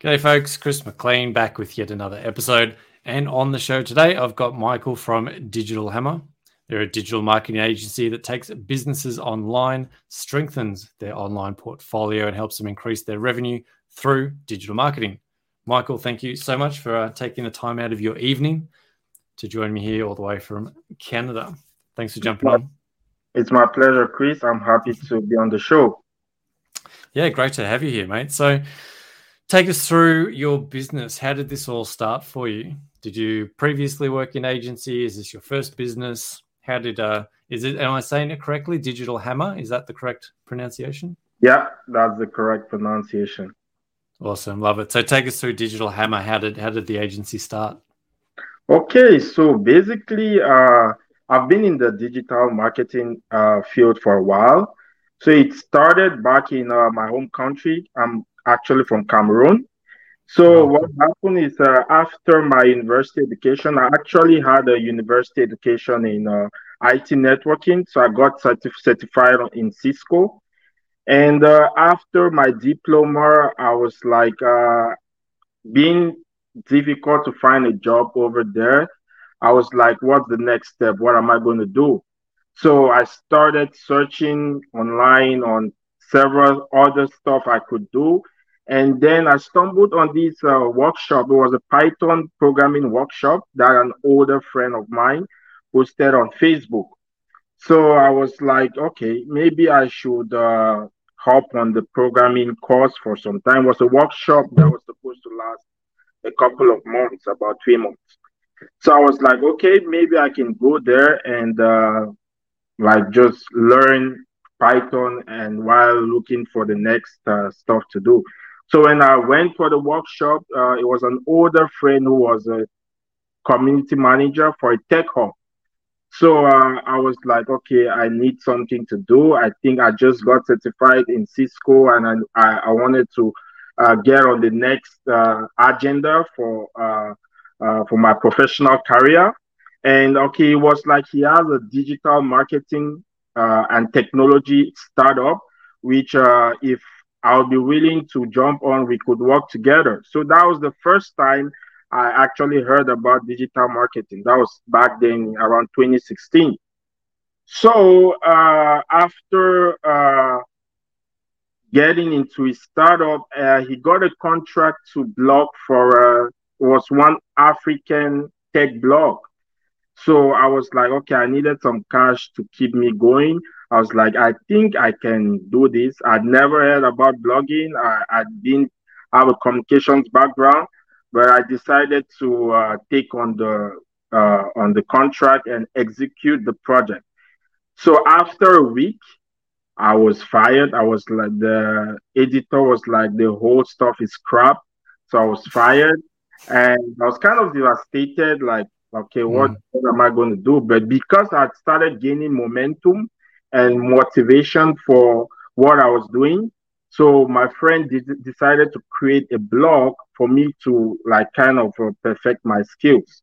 G'day, folks. Chris McLean back with yet another episode. And on the show today, I've got Michael from Digital Hama. They're a digital marketing agency that takes businesses online, strengthens their online portfolio, and helps them increase their revenue through digital marketing. Michael, thank you so much for uh, taking the time out of your evening to join me here all the way from Canada. Thanks for jumping on. It's my pleasure, Chris. I'm happy to be on the show. Yeah, great to have you here, mate. So, Take us through your business. How did this all start for you? Did you previously work in agency? Is this your first business? How did uh is it am I saying it correctly? Digital Hama? Is that the correct pronunciation? Yeah, that's the correct pronunciation. Awesome, love it. So take us through Digital Hama. How did how did the agency start? Okay, so basically uh I've been in the digital marketing uh, field for a while. So it started back in uh, my home country. I'm actually from Cameroon. So what happened is uh, after my university education, I actually had a university education in uh, IT networking. So I got certif- certified in Cisco. And uh, after my diploma, I was like uh, being difficult to find a job over there. I was like, what's the next step? What am I going to do? So I started searching online on several other stuff I could do. And then I stumbled on this uh, workshop. It was a Python programming workshop that an older friend of mine posted on Facebook. So I was like, okay, maybe I should uh, hop on the programming course for some time. It was a workshop that was supposed to last a couple of months, about three months. So I was like, okay, maybe I can go there and uh, like just learn Python and while looking for the next uh, stuff to do. So when I went for the workshop, uh, it was an older friend who was a community manager for a tech hub. So uh, I was like, okay, I need something to do. I think I just got certified in Cisco, and I, I wanted to uh, get on the next uh, agenda for uh, uh, for my professional career. And okay, it was like he has a digital marketing and technology startup, which if I'll be willing to jump on. We could work together. So that was the first time I actually heard about digital marketing. That was back then around 2016. So uh, after uh, getting into his startup, uh, he got a contract to blog for uh, was one African tech blog. So I was like, okay, I needed some cash to keep me going. I was like, I think I can do this. I'd never heard about blogging. I, I didn't have a communications background, but I decided to uh, take on the uh, on the contract and execute the project. So after a week, I was fired. I was like the editor was like the whole stuff is crap. So I was fired, and I was kind of devastated. Like, okay, what, mm. what am I going to do? But because I started gaining momentum and motivation for what I was doing. So my friend de- decided to create a blog for me to like kind of uh, perfect my skills.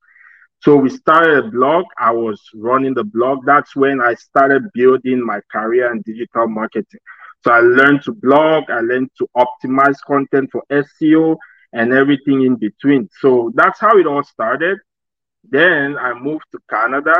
So we started a blog. I was running the blog. That's when I started building my career in digital marketing. So I learned to blog. I learned to optimize content for SEO and everything in between. So that's how it all started. Then I moved to Canada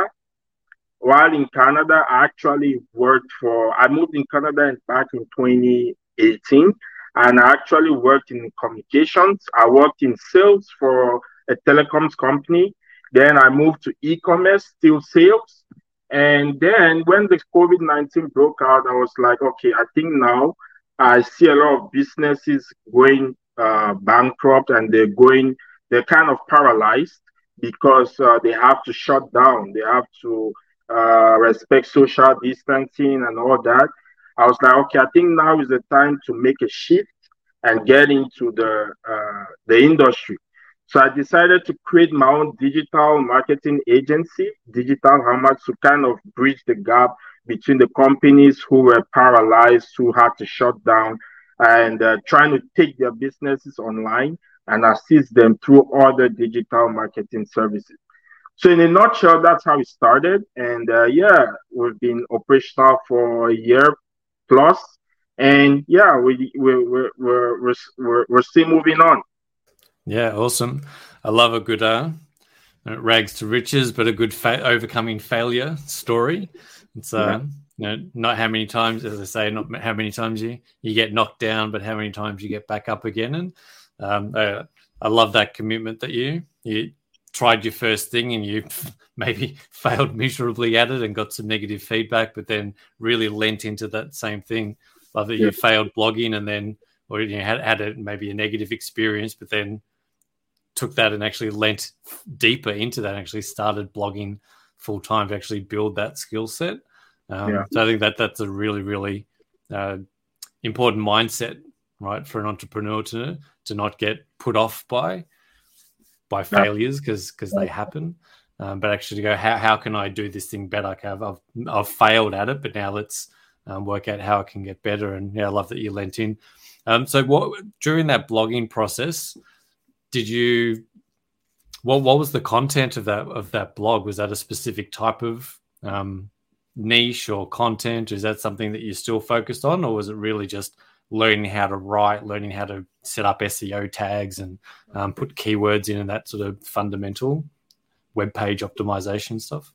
while in Canada, I actually worked for, I moved in Canada back in 2018, and I actually worked in communications. I worked in sales for a telecoms company. Then I moved to e commerce, still sales. And then when the COVID 19 broke out, I was like, okay, I think now I see a lot of businesses going uh, bankrupt and they're going, they're kind of paralyzed because uh, they have to shut down. They have to uh, respect social distancing and all that. I was like, okay, I think now is the time to make a shift and get into the uh, the industry. So I decided to create my own digital marketing agency, Digital Hama, to kind of bridge the gap between the companies who were paralyzed, who had to shut down, and uh, trying to take their businesses online and assist them through other digital marketing services. So in a nutshell, that's how it started. And uh, yeah, we've been operational for a year plus. And yeah, we, we, we're, we're, we're, we're, we're still moving on. Yeah, awesome. I love a good uh, rags to riches, but a good fa- overcoming failure story. It's uh, yeah. you know, not how many times, as I say, not how many times you you get knocked down, but how many times you get back up again. And um, I, I love that commitment that you you tried your first thing and you maybe failed miserably at it and got some negative feedback, but then really lent into that same thing. Love that yeah. you failed blogging and then, or you had, had a, maybe a negative experience, but then took that and actually lent deeper into that, actually started blogging full time to actually build that skill set. Um, yeah. So I think that that's a really, really uh, important mindset, right, for an entrepreneur to to not get put off by by failures because because they happen. Um, but actually to go, how, how can I do this thing better? Okay, I've, I've, I've failed at it, but now let's um, work out how i can get better. And yeah, I love that you lent in. Um, so what during that blogging process, did you what what was the content of that of that blog? Was that a specific type of um, niche or content? Is that something that you're still focused on, or was it really just learning how to write, learning how to set up SEO tags and um, put keywords in and that sort of fundamental web page optimization stuff?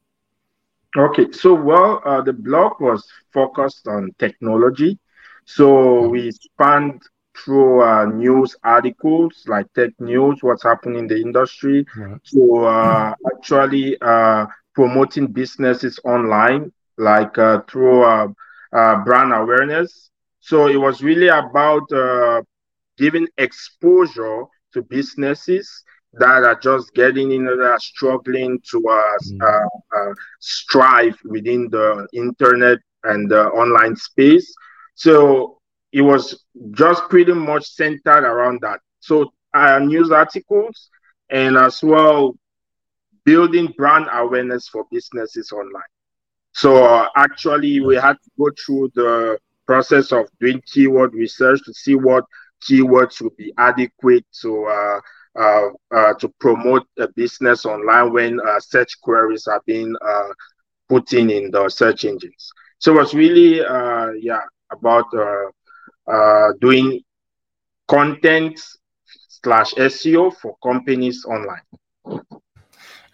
Okay, so well, uh, the blog was focused on technology. So we spanned through uh, news articles like tech news, what's happening in the industry, right. to uh, actually uh, promoting businesses online, like uh, through uh, uh, brand awareness. So it was really about giving exposure to businesses that are just getting in that are struggling to mm. strive within the internet and the online space. So it was just pretty much centered around that. So uh, news articles and as well building brand awareness for businesses online. So uh, actually, we had to go through the process of doing keyword research to see what keywords would be adequate to uh, uh, uh to promote a business online when uh, search queries are being uh, put in in the search engines. So it was really yeah about uh, doing content slash SEO for companies online.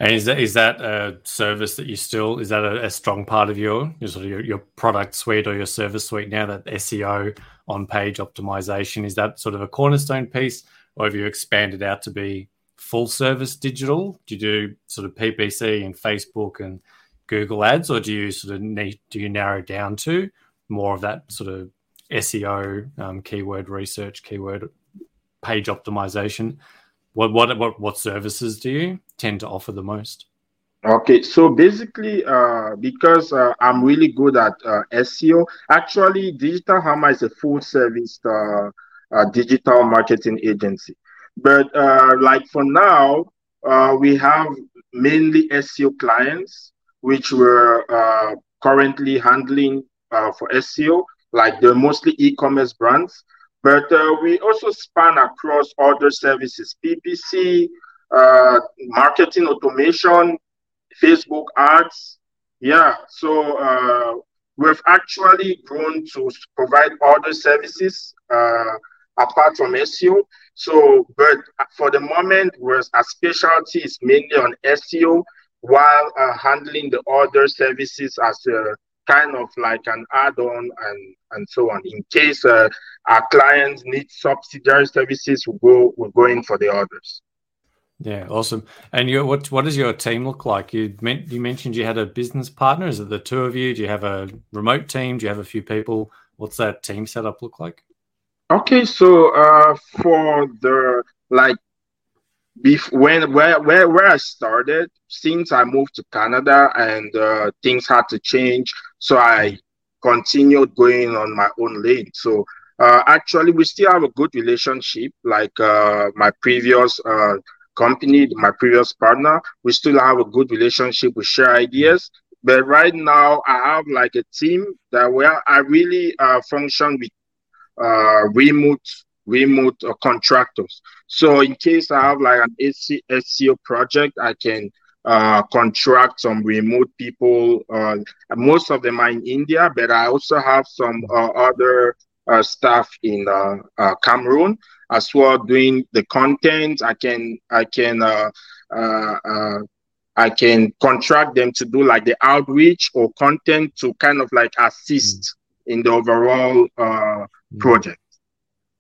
And is that is that a service that you still is that a, a strong part of your your sort of your, your, product suite or your service suite now that SEO on page optimization is that sort of a cornerstone piece or have you expanded out to be full service digital? Do you do sort of PPC and Facebook and Google ads or do you sort of need do you narrow down to more of that sort of SEO, um, keyword research, keyword page optimization. What what what what services do you tend to offer the most? Okay, so basically, uh, because uh, I'm really good at uh, SEO, actually, Digital Hama is a full service uh, uh, digital marketing agency. But uh, like for now, we have mainly SEO clients, which we're currently handling for SEO like they're mostly e-commerce brands, but uh, we also span across other services, PPC, uh, marketing automation, Facebook ads. Yeah, so uh, we've actually grown to provide other services uh, apart from SEO. So, but for the moment, our specialty is mainly on SEO while uh, handling the other services as kind of like an add-on and and so on. In case uh, our clients need subsidiary services, we go we go in for the others. Yeah, awesome. And you, what what does your team look like? You meant you mentioned you had a business partner. Is it the two of you? Do you have a remote team? Do you have a few people? What's that team setup look like? Okay, so uh, for the like bef- when where, where where I started, since I moved to Canada and uh, things had to change, so I continued going on my own lane. So uh, actually, we still have a good relationship. Like uh, my previous uh, company, my previous partner, we still have a good relationship. We share ideas. But right now, I have like a team that where I really uh, function with uh, remote remote uh, contractors. So in case I have like an SEO project, I can uh, contract some remote people. Uh, most of them are in India, but I also have some uh, other uh, staff in uh, Cameroon as well, doing the content. I can I can uh, uh, uh, I can contract them to do like the outreach or content to kind of like assist mm. in the overall uh, mm. project.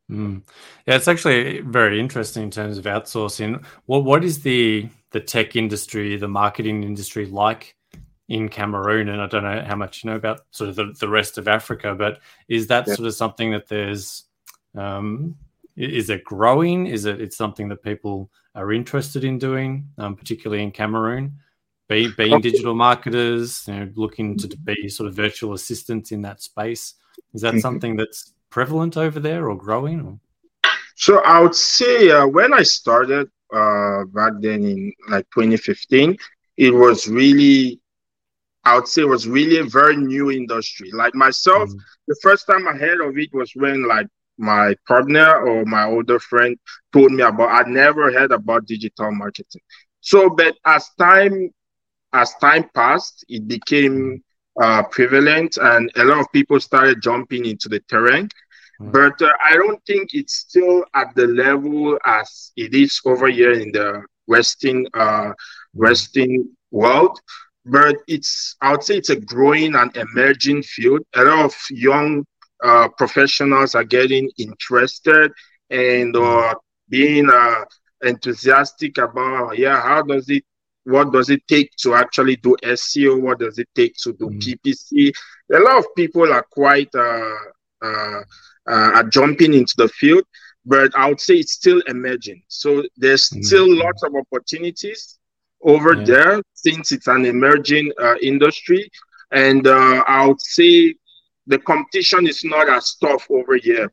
Mm. Yeah, it's actually very interesting in terms of outsourcing. What what is the the tech industry, the marketing industry like in Cameroon? And I don't know how much you know about sort of the, the rest of Africa, but is that yeah. sort of something that there's um, is it growing? Is it it's something that people are interested in doing, um, particularly in Cameroon? Be, being digital marketers, you know, looking to be sort of virtual assistants in that space. Is that mm-hmm. something that's prevalent over there or growing? Or? So I would say uh, when I started uh, back then in like 2015, it was really, I would say, it was really a very new industry. Like myself, mm. the first time I heard of it was when like my partner or my older friend told me about. I never heard about digital marketing. So, but as time as time passed, it became uh, prevalent, and a lot of people started jumping into the terrain. Mm. But uh, I don't think it's still at the level as it is over here in the Western uh, Western world. But it's I would say it's a growing and emerging field. A lot of young uh, professionals are getting interested and uh, being uh, enthusiastic about yeah how does it what does it take to actually do SEO? What does it take to do mm. PPC? A lot of people are quite uh, uh, uh, are jumping into the field, but I would say it's still emerging. So there's mm. still lots of opportunities over yeah. there since it's an emerging uh, industry, and uh, I would say the competition is not as tough over here.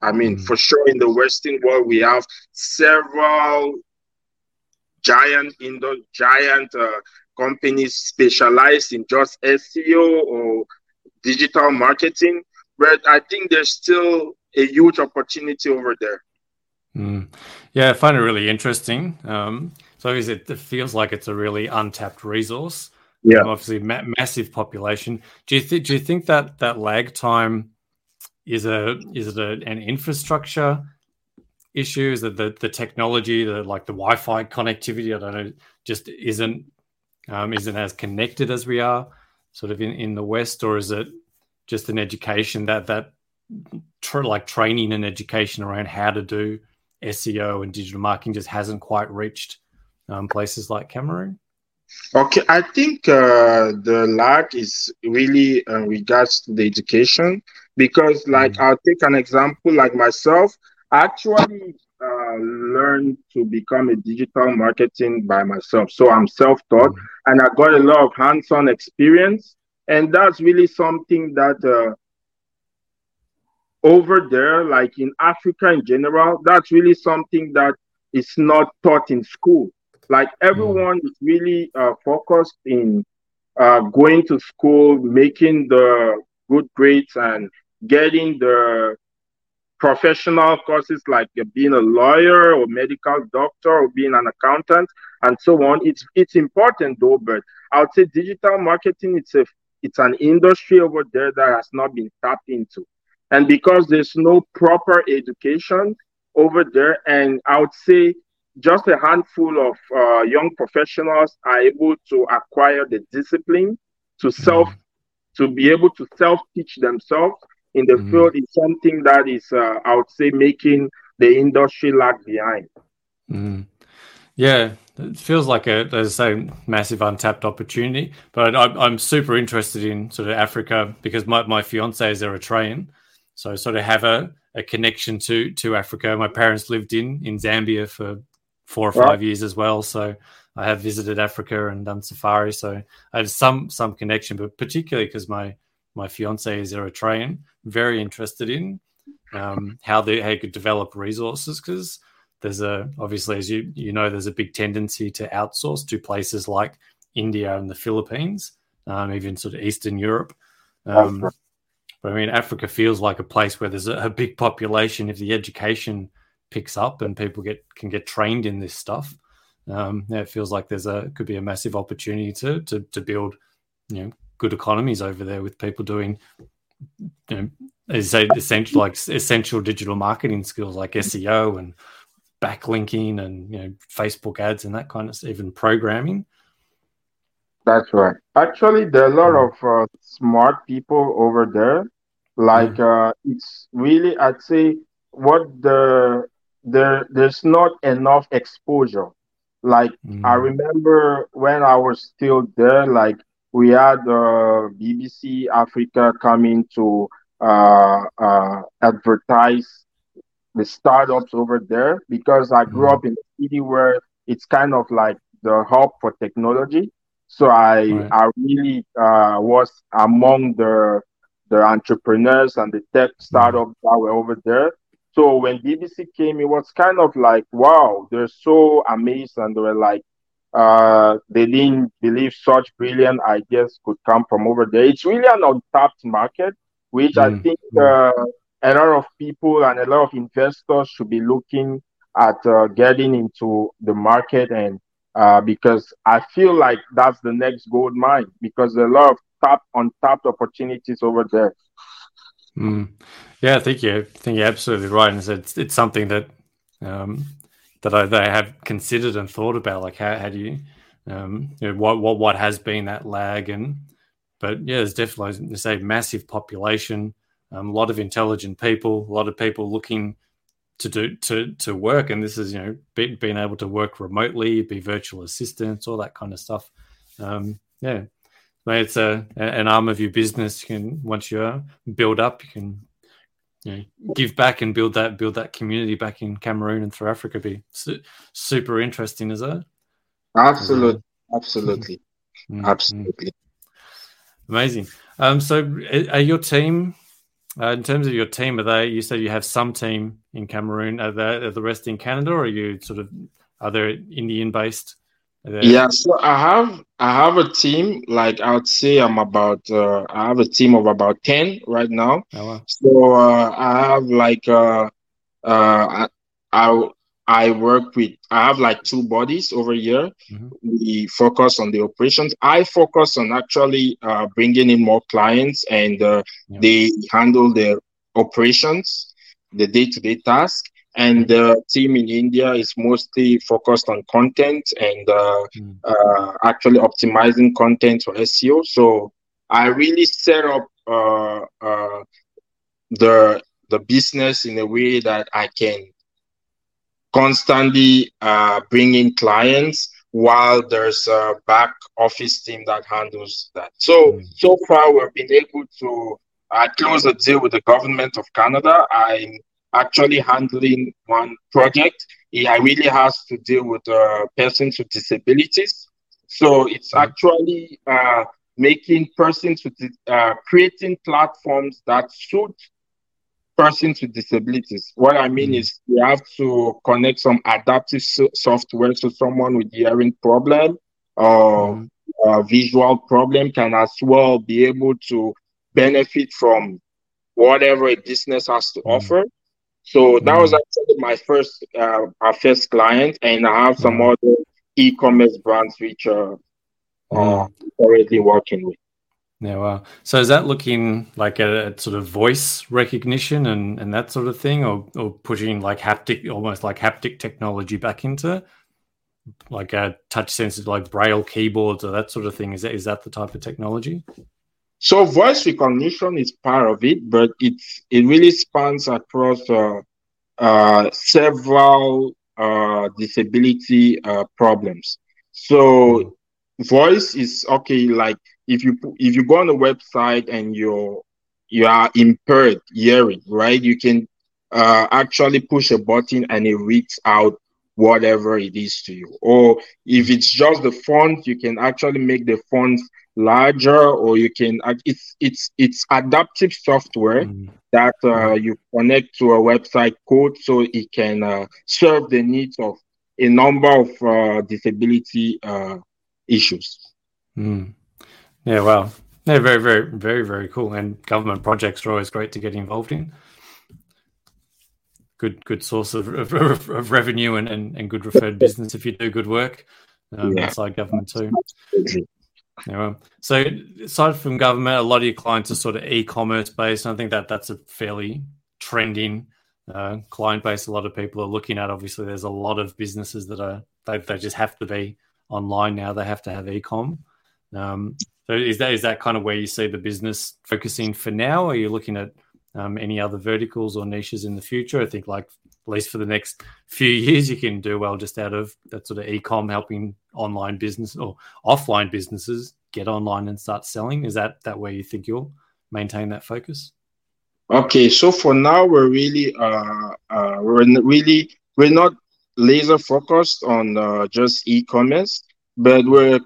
I mean, mm. for sure, in the Western world, we have several giant in the giant uh, companies specialized in just SEO or digital marketing. But I think there's still a huge opportunity over there. Mm. Yeah, I find it really interesting. Um, so it, it feels like it's a really untapped resource. Yeah, um, obviously ma- massive population. Do you think? Do you think that that lag time is a is it a, an infrastructure issues that the, the technology the like the wi-fi connectivity i don't know just isn't um, isn't as connected as we are sort of in, in the west or is it just an education that that tr- like training and education around how to do seo and digital marketing just hasn't quite reached um, places like cameroon okay i think uh, the lack is really uh, regards to the education because like mm-hmm. i'll take an example like myself actually uh, learned to become a digital marketing by myself. So I'm self-taught mm-hmm. and I got a lot of hands-on experience. And that's really something that uh, over there, like in Africa in general, that's really something that is not taught in school. Like everyone is really uh, focused in uh, going to school, making the good grades and getting the professional courses like being a lawyer or medical doctor or being an accountant and so on. It's it's important though, but I would say digital marketing it's a it's an industry over there that has not been tapped into. And because there's no proper education over there, and I would say just a handful of uh, young professionals are able to acquire the discipline to self to be able to self teach themselves in the mm. field is something that is, uh, I would say, making the industry lag behind. Mm. Yeah, it feels like a, there's a massive untapped opportunity. But I, am super interested in sort of Africa because my, my fiance is Eritrean, so I sort of have a, a connection to to Africa. My parents lived in in Zambia for four or five right. years as well, so I have visited Africa and done safari. So I have some some connection, but particularly because my my fiance is Eritrean, very interested in um, how they how you could develop resources because there's a obviously as you you know there's a big tendency to outsource to places like India and the Philippines, um, even sort of Eastern Europe. Um, but I mean, Africa feels like a place where there's a, a, big population. If the education picks up and people get can get trained in this stuff, um, yeah, it feels like there's a could be a massive opportunity to to, to build, you know, good economies over there with people doing you know, is essential like essential digital marketing skills like SEO and backlinking and you know Facebook ads and that kind of stuff, even programming. That's right. Actually, there are a lot mm. of uh, smart people over there. Like mm. uh, it's really, I'd say, what the there there's not enough exposure. Like mm. I remember when I was still there, like we had uh, BBC Africa coming to uh, uh, advertise the startups over there because I grew mm. up in a city where it's kind of like the hub for technology. So I right. I really uh, was among the the entrepreneurs and the tech mm. startups that were over there. So when BBC came, it was kind of like, wow, they're so amazed and they were like, uh, they didn't believe such brilliant ideas could come from over there. It's really an untapped market, which mm. I think uh, a lot of people and a lot of investors should be looking at uh, getting into the market and uh, because I feel like that's the next gold mine because a lot of tap untapped opportunities over there. Mm. Yeah, I think you I think you're absolutely right, and it's it's something that um, that I they have considered and thought about, like how, how do you, um, you know, what what what has been that lag, and but yeah, there's definitely say massive population, um, a lot of intelligent people, a lot of people looking to do to to work, and this is you know be, being able to work remotely, be virtual assistants, all that kind of stuff. Um, yeah, it's a an arm of your business. You can once you build up, you can you know, give back and build that build that community back in Cameroon and through Africa. Be su- super interesting, is it? Absolutely, absolutely, mm-hmm. absolutely. Amazing. Um, so, are your team, uh, in terms of your team, are they? You said you have some team in Cameroon. Are, they, are the rest in Canada, or are you sort of are they Indian based? Yeah, so I have I have a team. Like I would say, I'm about uh, I have a team of about ten right now. Oh, wow. So uh, I have like uh, uh, I I work with I have like two bodies over here. Mm-hmm. We focus on the operations. I focus on actually uh, bringing in more clients, and uh, yeah. they handle the operations, the day to day task and the team in India is mostly focused on content and uh, mm. uh, actually optimizing content for SEO. So I really set up uh, uh, the the business in a way that I can constantly uh, bring in clients while there's a back office team that handles that. So mm. so far we've been able to I close a deal with the government of Canada. I'm actually handling one project. He really has to deal with uh, persons with disabilities. So it's mm-hmm. actually uh, making persons with uh, creating platforms that suit persons with disabilities. What I mean mm. is you have to connect some adaptive so- software to someone with hearing problem or mm. a visual problem can as well be able to benefit from whatever a business has to mm. offer. So that was mm. actually my first, uh, our first client, and I have some mm. other e-commerce brands which are uh, already working with. Yeah, wow. So is that looking like a sort of voice recognition and, and that sort of thing, or or pushing like haptic, almost like haptic technology back into like a touch sensitive, like braille keyboards or that sort of thing? Is that is that the type of technology? So voice recognition is part of it, but it's it really spans across uh, uh, several uh, disability uh, problems. So voice is okay. Like if you if you go on a website and you're you are impaired hearing, right? You can uh, actually push a button and it reads out whatever it is to you. Or if it's just the font, you can actually make the font larger or you can it's it's it's adaptive software mm. that uh, you connect to a website code so it can uh, serve the needs of a number of uh, disability uh, issues mm. yeah well they're very very very very cool and government projects are always great to get involved in good good source of, of, of revenue and, and, and good referred business if you do good work um, yeah. outside government too Yeah. So aside from government, a lot of your clients are sort of e-commerce based. I think that that's a fairly trending uh, client base. A lot of people are looking at. Obviously, there's a lot of businesses that are they, they just have to be online now. They have to have e-com. Um, so is that is that kind of where you see the business focusing for now? Are you looking at um, any other verticals or niches in the future? I think like at least for the next few years, you can do well just out of that sort of e-com helping online business or offline businesses get online and start selling. Is that that where you think you'll maintain that focus? Okay, so for now we're really uh, uh we're really we're not laser focused on uh, just e-commerce, but we're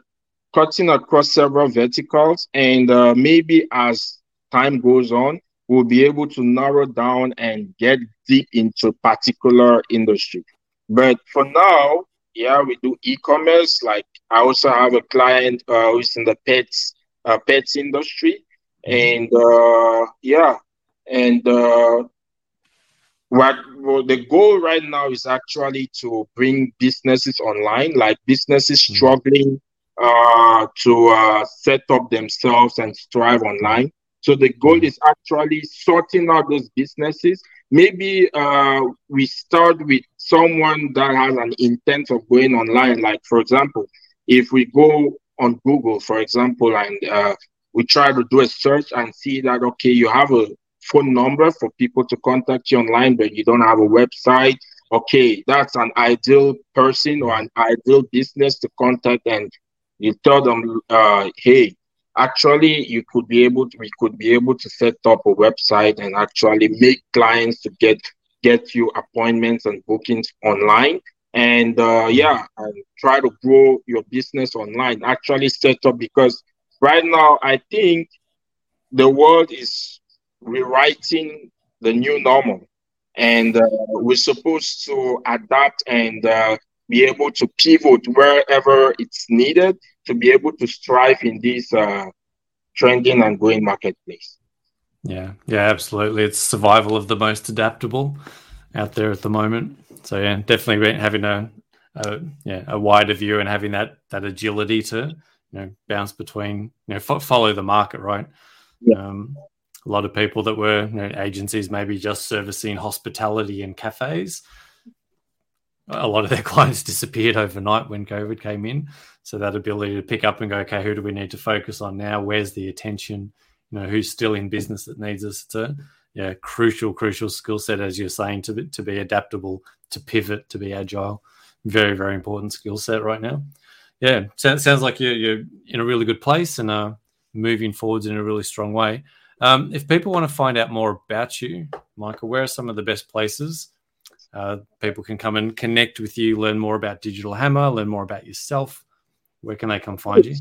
cutting across several verticals, and uh, maybe as time goes on, we'll be able to narrow down and get deep into particular industry. But for now, yeah, we do e-commerce. Like I also have a client uh, who's in the pets uh, pets industry, and uh, yeah, and uh, what well, the goal right now is actually to bring businesses online, like businesses mm-hmm. struggling uh, to uh, set up themselves and strive online. So the goal is actually sorting out those businesses. Maybe uh, we start with someone that has an intent of going online. Like for example, if we go on Google, for example, and uh, we try to do a search and see that okay, you have a phone number for people to contact you online, but you don't have a website. Okay, that's an ideal person or an ideal business to contact, and you tell them, uh, hey, actually, you could be able to, we could be able to set up a website and actually make clients to get get you appointments and bookings online. And uh, yeah and try to grow your business online. Actually set up because right now i think the world is rewriting the new normal. And uh, we're supposed to adapt and uh, be able to pivot wherever it's needed to be able to strive in this uh, trending and growing marketplace. Yeah, yeah, absolutely. It's survival of the most adaptable out there at the moment. So yeah, definitely having a, a yeah a wider view and having that that agility to you know bounce between you know fo- follow the market, right? Yeah. Um, a lot of people that were you know, agencies maybe just servicing hospitality and cafes a lot of their clients disappeared overnight when covid came in. So that ability to pick up and go okay who do we need to focus on now? Where's the attention? You know who's still in business that needs us? To yeah crucial crucial skill set as you're saying to be, to be adaptable to pivot to be agile. Very very important skill set right now. Yeah sounds, sounds like you're, you're in a really good place and uh moving forwards in a really strong way. Um, if people want to find out more about you, Michael, where are some of the best places uh, people can come and connect with you, learn more about Digital Hama, learn more about yourself? Where can they come find you?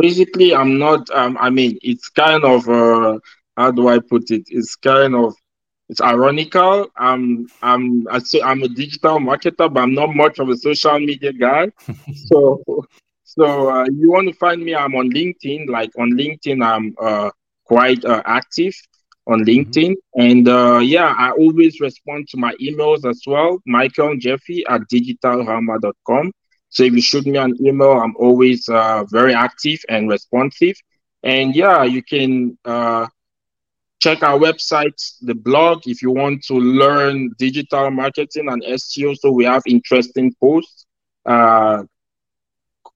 Basically, I'm not. Um, I mean, it's kind of uh, how do I put it? It's kind of it's ironical. I'm I'm I say I'm a digital marketer, but I'm not much of a social media guy. so so uh, you want to find me? I'm on LinkedIn. Like on LinkedIn, I'm uh, quite uh, active on mm-hmm. LinkedIn. Mm-hmm. And uh, yeah, I always respond to my emails as well, Michael Njefi at digitalhama.com. So if you shoot me an email, I'm always uh, very active and responsive. And yeah, you can uh, check our website, the blog, if you want to learn digital marketing and SEO. So we have interesting posts. Uh,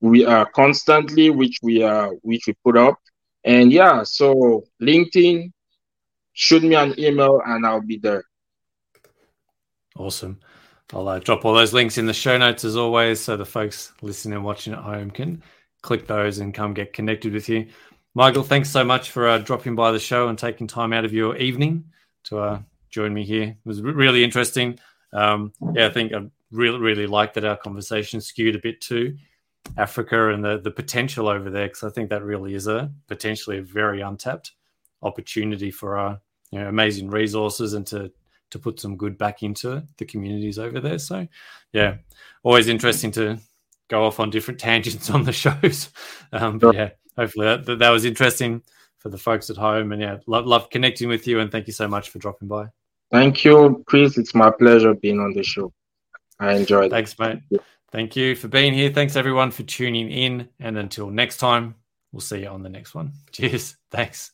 we are constantly, which we are, which we put up. And yeah, so LinkedIn, shoot me an email and I'll be there. Awesome. I'll uh, drop all those links in the show notes as always, so the folks listening and watching at home can click those and come get connected with you. Michael, thanks so much for uh, dropping by the show and taking time out of your evening to uh, join me here. It was really interesting. Um, yeah, I think I really, really liked that our conversation skewed a bit too Africa and the the potential over there because I think that really is a potentially a very untapped opportunity for our you know amazing resources and to to put some good back into the communities over there. So yeah, always interesting to go off on different tangents on the shows. Um, but yeah, hopefully that, that was interesting for the folks at home. And yeah, love, love connecting with you. And thank you so much for dropping by. Thank you, Chris. It's my pleasure being on the show. I enjoyed it. Thanks, mate. Thank you for being here. Thanks everyone for tuning in. And until next time, we'll see you on the next one. Cheers. Thanks.